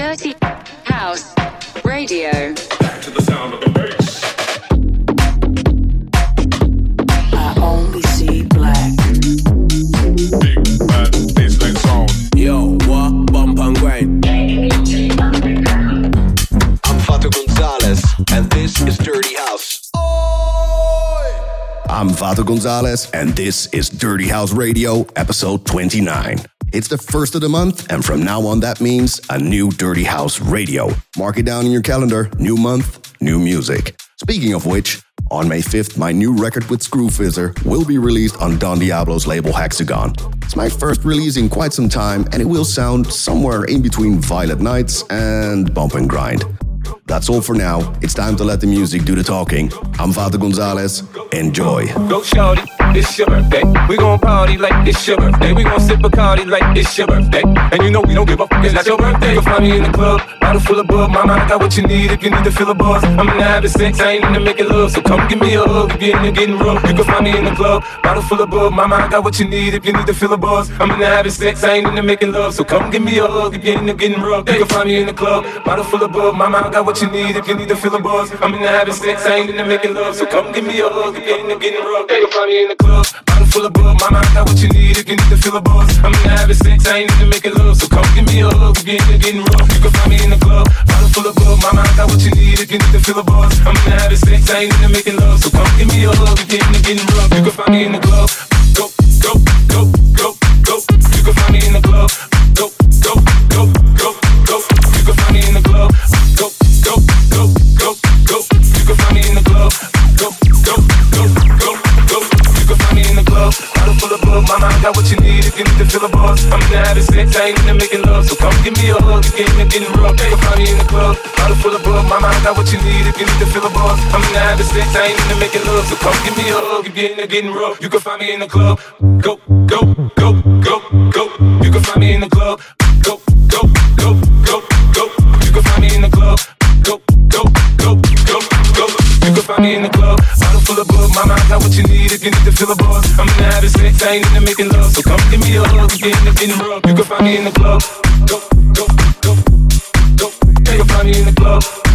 Dirty House Radio. Back to the sound of the bass. I only see black. Big bad baseline sound. Yo, what? Bump and grind. I'm Vato Gonzalez, and this is Dirty House. I'm Vato Gonzalez, and this is Dirty House Radio, episode 29. It's the first of the month, and from now on, that means a new Dirty House Radio. Mark it down in your calendar. New month, new music. Speaking of which, on May 5th, my new record with Screwfizzer will be released on Don Diablo's label Hexagon. It's my first release in quite some time, and it will sound somewhere in between Violet Nights and Bump and Grind. That's all for now. It's time to let the music do the talking. I'm Vato Gonzalez. Enjoy. Go shorty, it's your birthday. We gon' party like it's your birthday. We gon' sip Bacardi like it's your birthday. And you know we don't give a fuck, it's not your birthday. You'll find me in the club, bottle full of bub. Mama, I got what you need if you need to fill a buzz. I'm in the habit sex, I ain't into making love. So come give me a hug if you're in the getting rough. You can find me in the club, bottle full of bub. Mama, I got what you need if you need to fill a buzz. I'm in the habit sex, I ain't into making love. So come give me a hug if you're in the getting rough. You can find me in the club, bottle full of bub. Mama, I got what you need if you need to fill a buzz. I'm in the habit sex, I ain't into making love. So come give me a hug if you're in the getting rough. You can find me in the club, bottle full of bub. Mama, I got what you need if you need to fill a buzz. I'm in the habit sex, I ain't into making love. So come give me a hug if you're in the getting rough. You can find me in the club, bottle full of bub. Mama, I got what you need if you need to fill a buzz. I'm in the habit sex, I ain't into making love. So come give me a hug if you're in the getting rough. You can find me in the club. Go, go, go, go, go. You can find me in the club. Go, Of bug. Mama, I got what you need if you need to fill a buzz. I'm in the habit sex, I ain't into making love. So come give me a hug you're in the getting rough. You can find me in the club. Bottle full of bug. Mama, I got what you need if you need to fill a buzz. I'm in the habit sex, I ain't into making love. So come give me a hug you're in the getting rough. You can find me in the club. Go, go, go, go, go. You can find me in the club. Go, go, go, go, go. You can find me in the club. Go, go, go, go, go. You can find me in the club. Of bug. Mama, I got what you need if you need to fill a buzz. I'm in the habit sex, I ain't into making love. So come give me a hug you're in the getting. You can find me in the club. Go, go, go, go. You can find me in the club.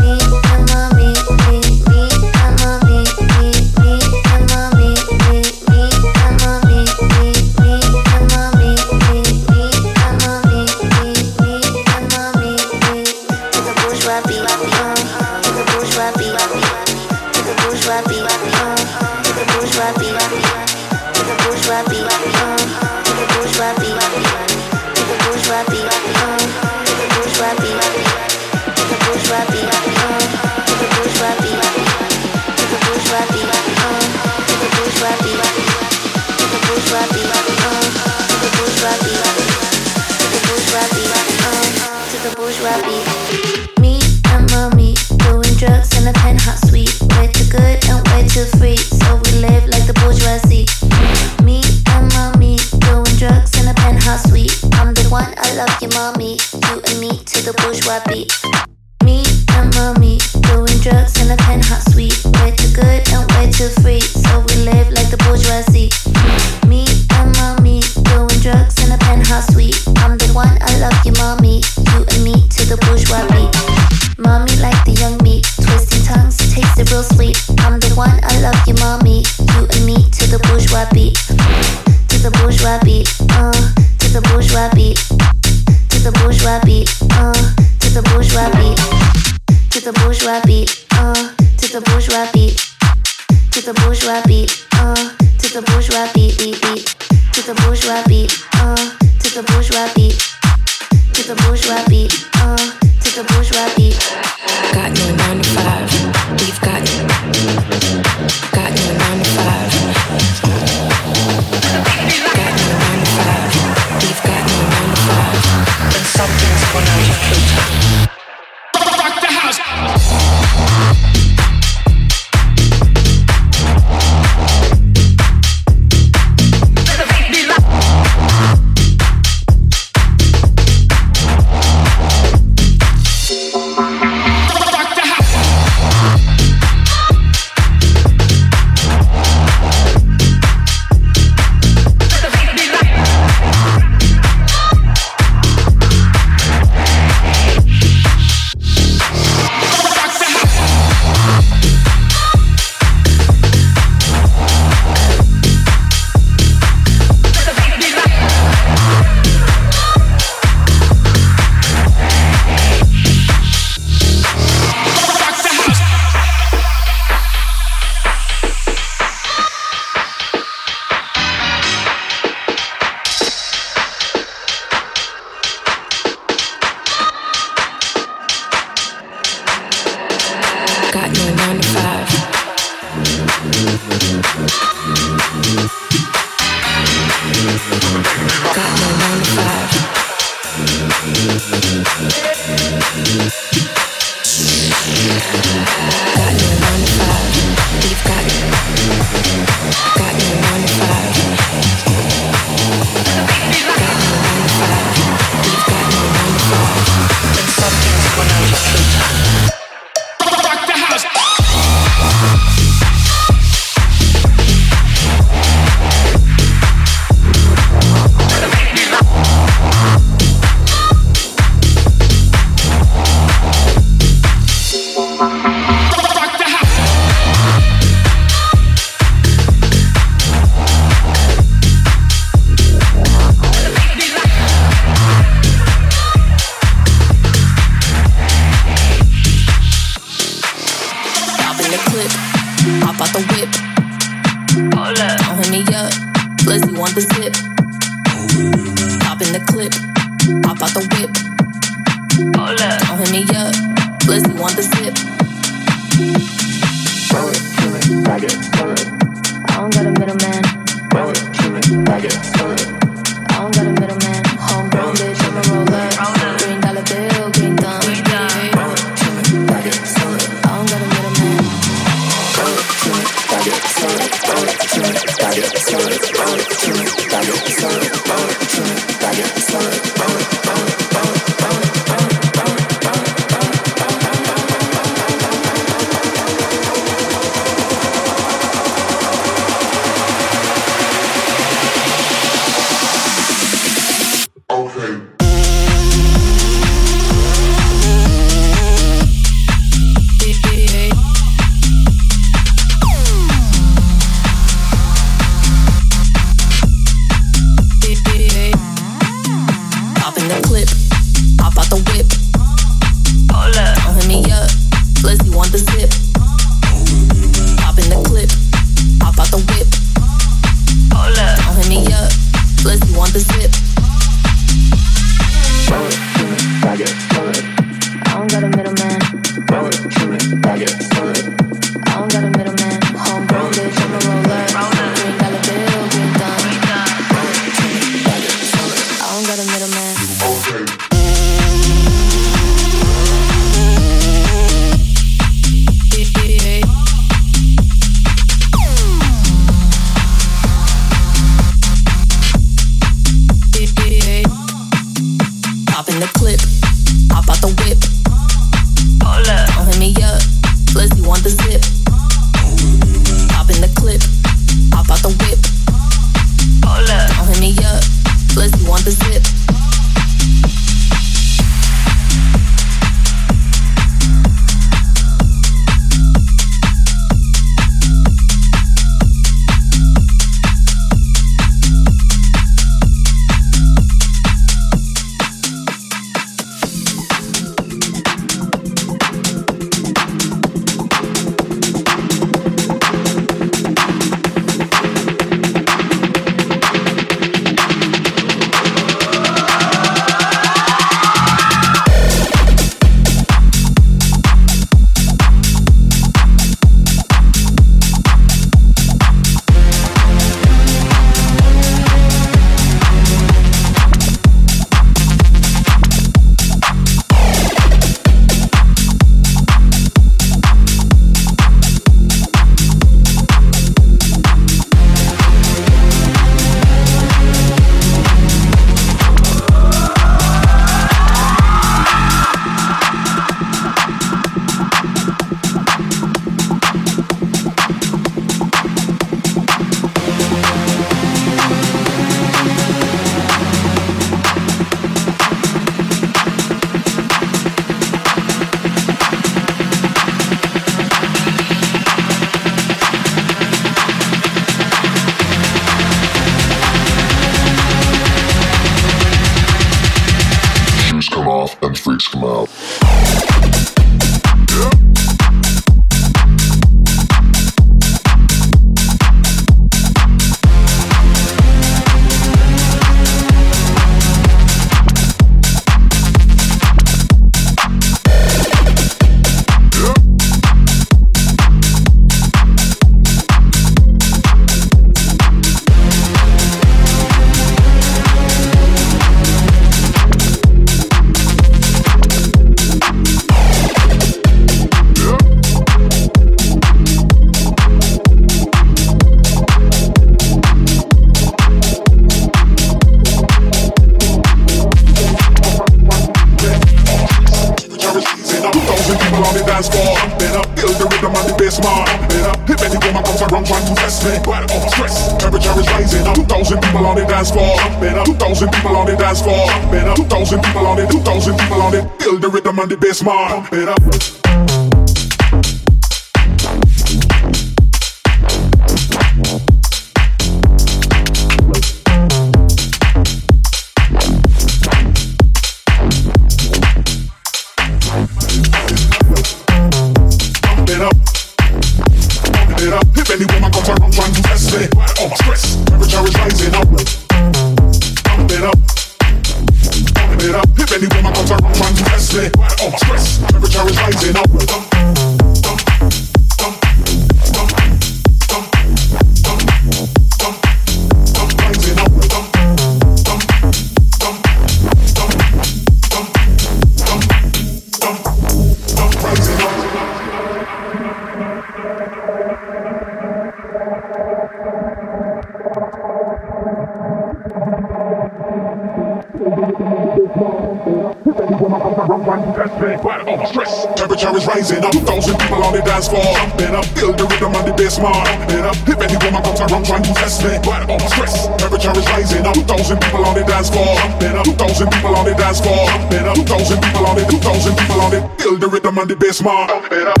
All my stress, temperature is rising up. 2,000 people on the dance floor. Jumping up, feel the rhythm and the bass mark. Jumping up, if any woman comes around trying to test me. All my stress, temperature is rising up. 2,000 people on the dance floor. Jumping up, 2,000 people on the dance floor. Jumping up, 2,000 people on the, 2,000 people on the, feel the rhythm and the bass mark. Jumping up,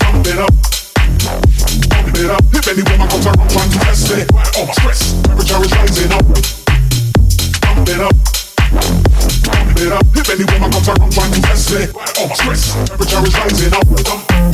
jumping up. It. If any woman comes around trying to test me, all my stress, temperature is rising up. Pump it up. Pump it up. If any woman comes around trying to test me, all my stress, temperature is rising up.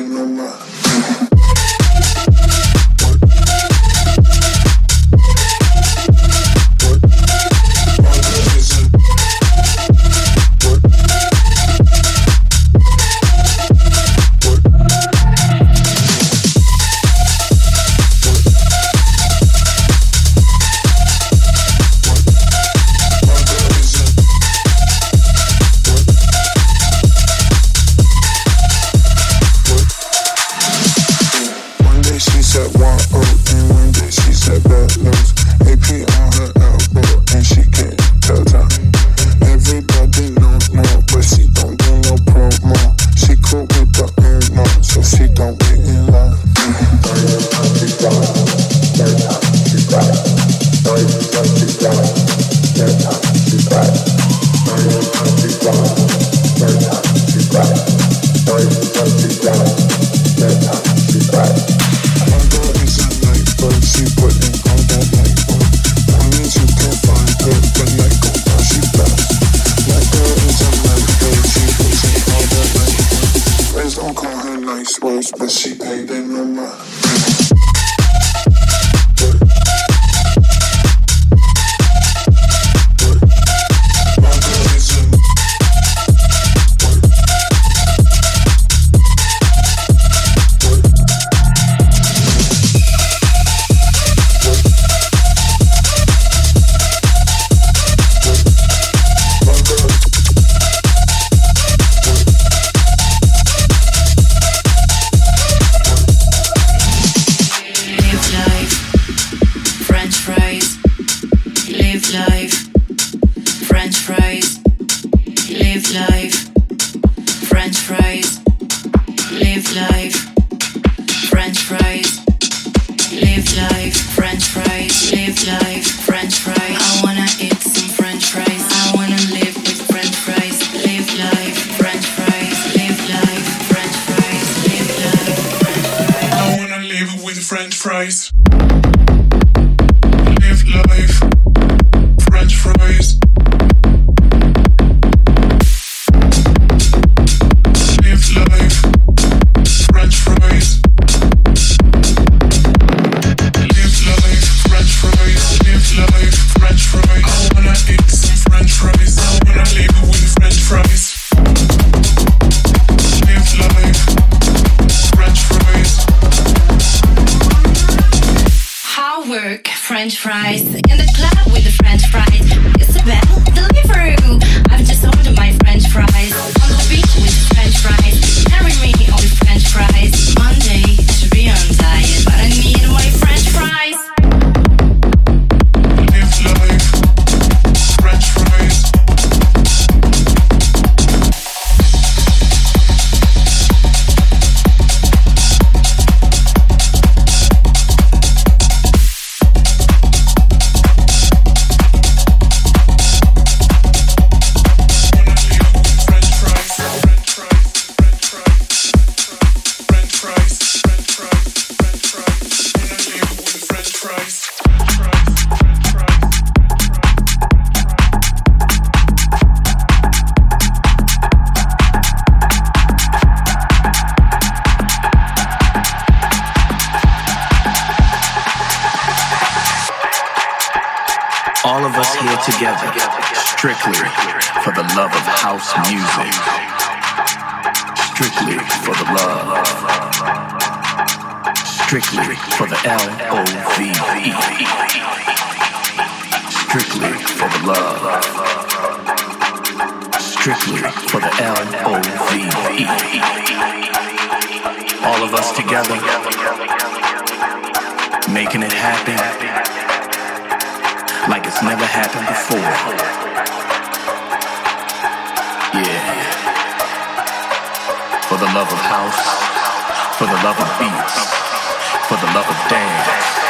ain't no more. live life. Together strictly for the love of house music. Strictly for the love. Strictly for the L O V E. Strictly for the love. Strictly for the L O V E. All of us together, making it happen it's never happened before. Yeah. For the love of house, for the love of beats, for the love of dance.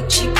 Gucci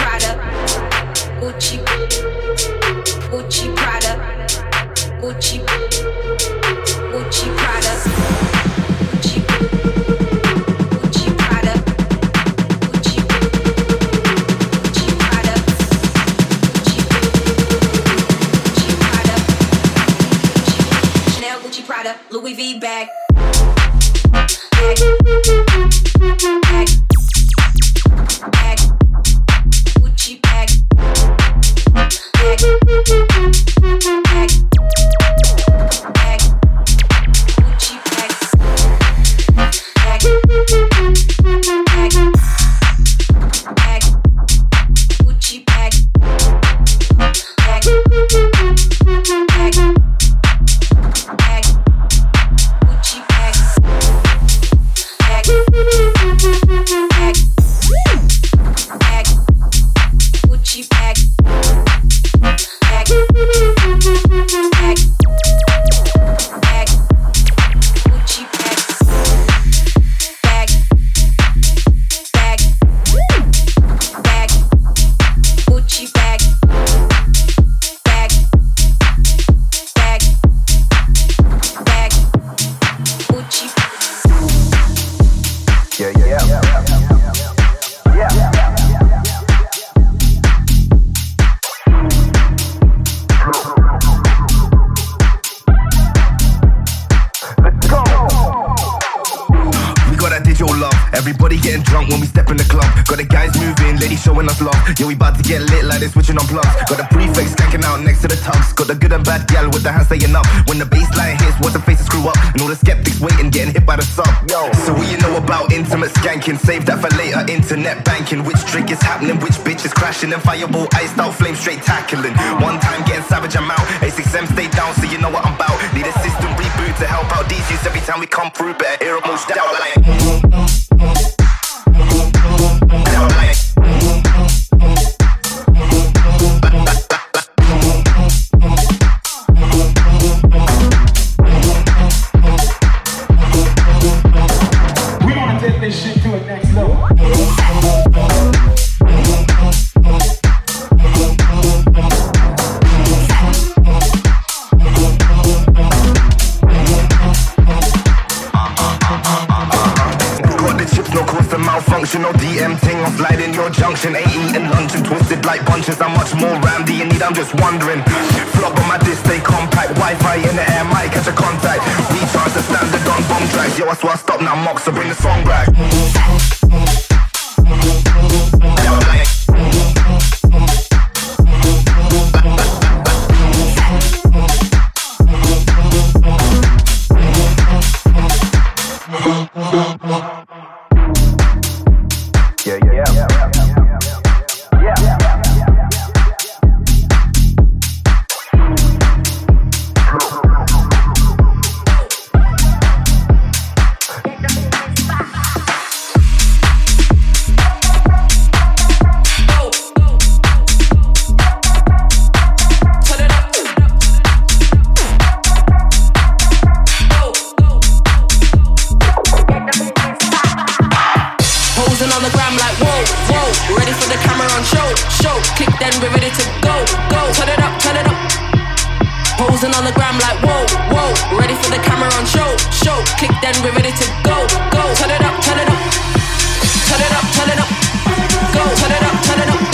know about intimate skanking. Save that for later, internet banking. Which trick is happening, which bitch is crashing, and fireball iced out, flame straight tackling. One time getting savage, I'm out. A6M stay down, so you know what I'm about. Need a system reboot to help out these youths every time we come through. Better hear a most out like. function Ain't eating lunch and twisted like bunches. I'm much more randy and need, I'm just wondering. Flop on my disc, they compact. Wi-Fi in the air, might catch a contact. Recharge the standard on bomb tracks. Yo, I swear I stop now, Mocks, so bring the song back. gram like whoa, whoa. Ready for the camera on show, show. Click then we're ready to go, go. Turn it up, turn it up. Turn it up, turn it up. Go, turn it up, turn it up.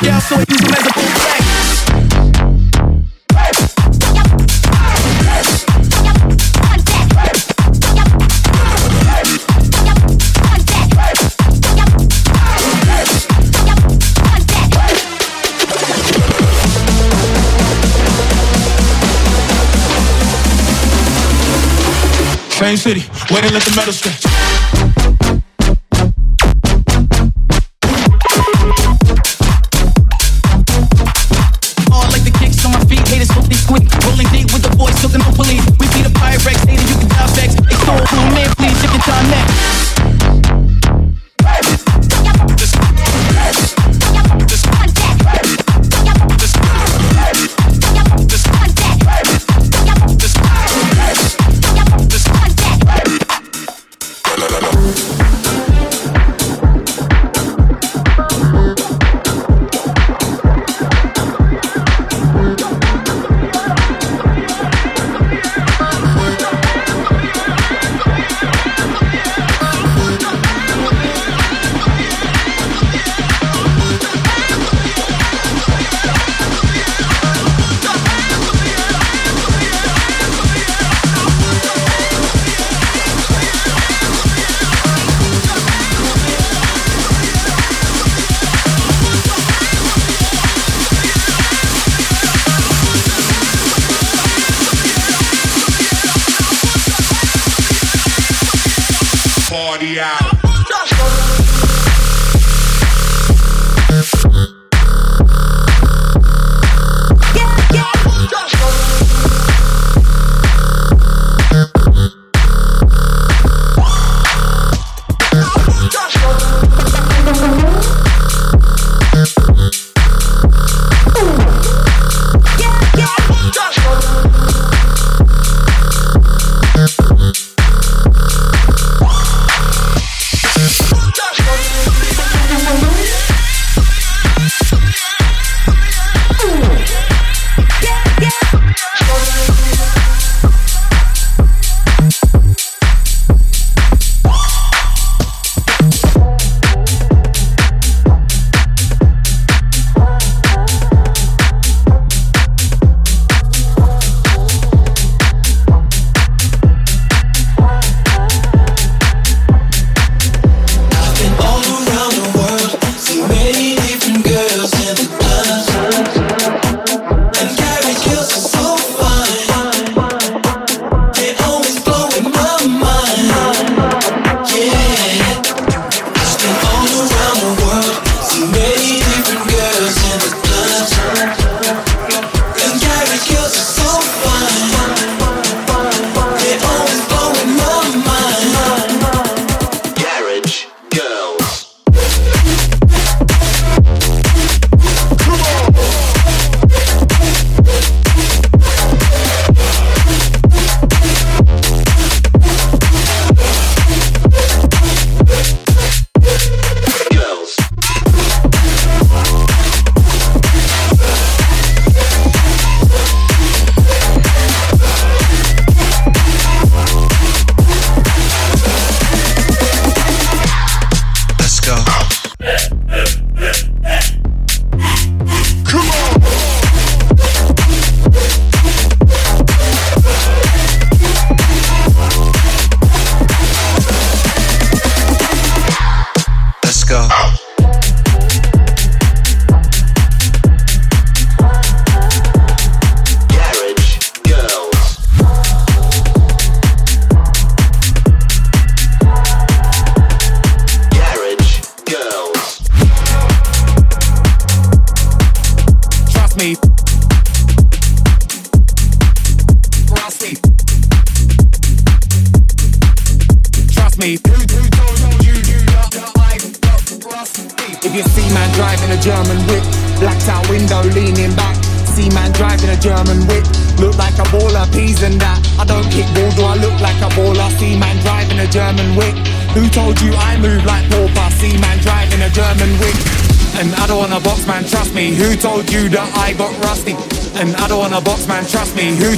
so I use them as a. Same city, waiting let the metal stretch.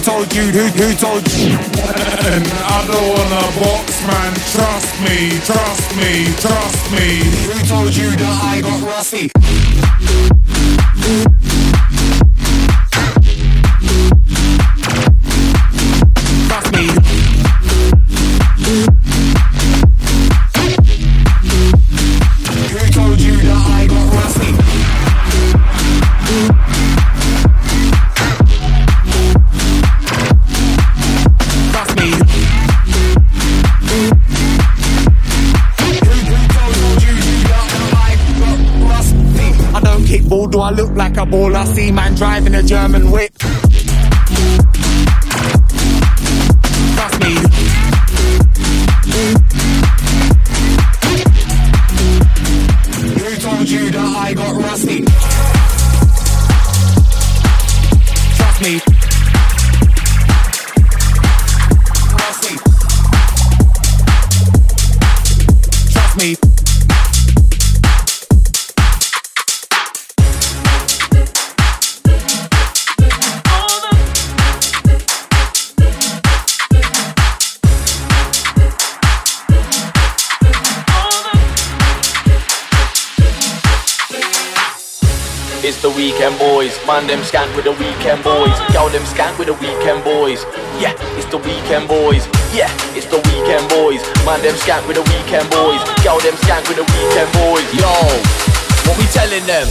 Told you? Who who told you? And I don't wanna box, man. Trust me, trust me, trust me. Who told you that look like a baller? See man driving a German whip. The weekend boys, man them skank with the weekend boys, gal them skank with the weekend boys. Yeah, it's the weekend boys. Yeah, it's the weekend boys, man them skank with the weekend boys, gal them skank with the weekend boys. Yo, what we telling them?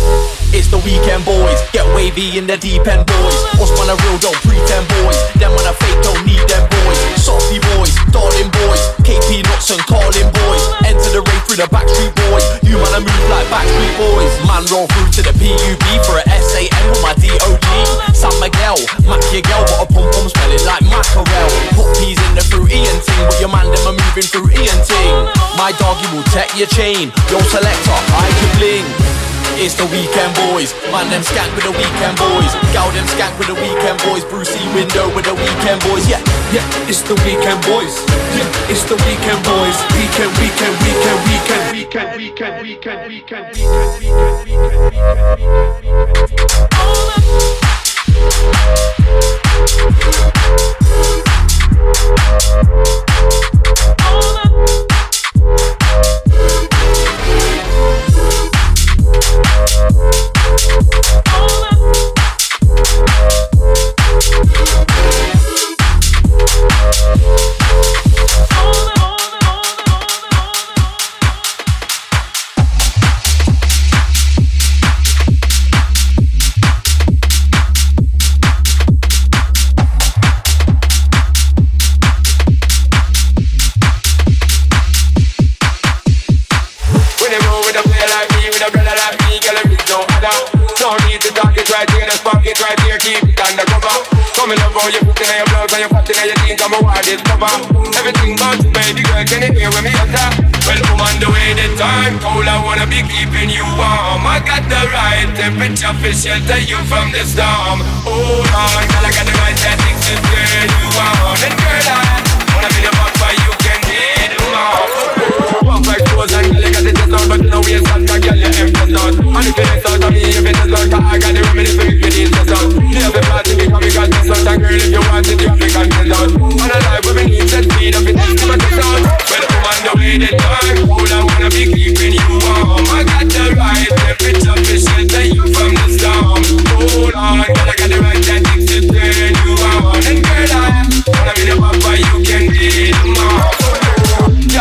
It's the weekend boys, get wavy in the deep end boys. What's man a real don't pretend boys, them when a fake don't need them boys. Softy boys, darling boys, KP nuts and calling boys. Enter the rave through the backstreet boys. You man a move like backstreet boys. Man roll through to the PUB for a SAN with my DOG. San Miguel, Mac your girl, got a pom pom smelling like mackerel. Put peas in the fruity and ting, but your man them are moving fruity and ting. My doggy will check your chain. Yo selector, I can bling. It's the weekend boys, man them skank with the weekend boys, gal them skank with the weekend boys, Bru-C window with the weekend boys, yeah, Yeah, it's the weekend boys. Yeah, it's the weekend boys. Weekend, weekend, weekend, weekend, weekend, weekend, weekend, weekend, weekend, weekend, weekend, weekend. All I it right here, just pocket right here, keep it undercover. Come in love how you put in your blouse and you put in your jeans, I'm a wild discover. Everything but you, baby girl, can you hear when me utter? Well, I'm on the way, the time cold, I wanna be keeping you warm. I got the right temperature for shelter you from the storm. Hold on, girl, I got the right tactics to turn you on. And girl, I wanna be the but you can mom. Walk like clothes and girl, you got the test out, but no waste and girl, you And if you test out of me, if it is I got the remedy for you, you test out. Never party because we got test out, and girl, if you want you have to contest out. And a life where we need set speed, if it is to test out. I'm on the way, the time cool, I wanna be keeping you warm. I got the right temperature to shelter you from the storm. Hold on, girl, I got the right to turn you on. And girl, I wanna be the papa, you can be the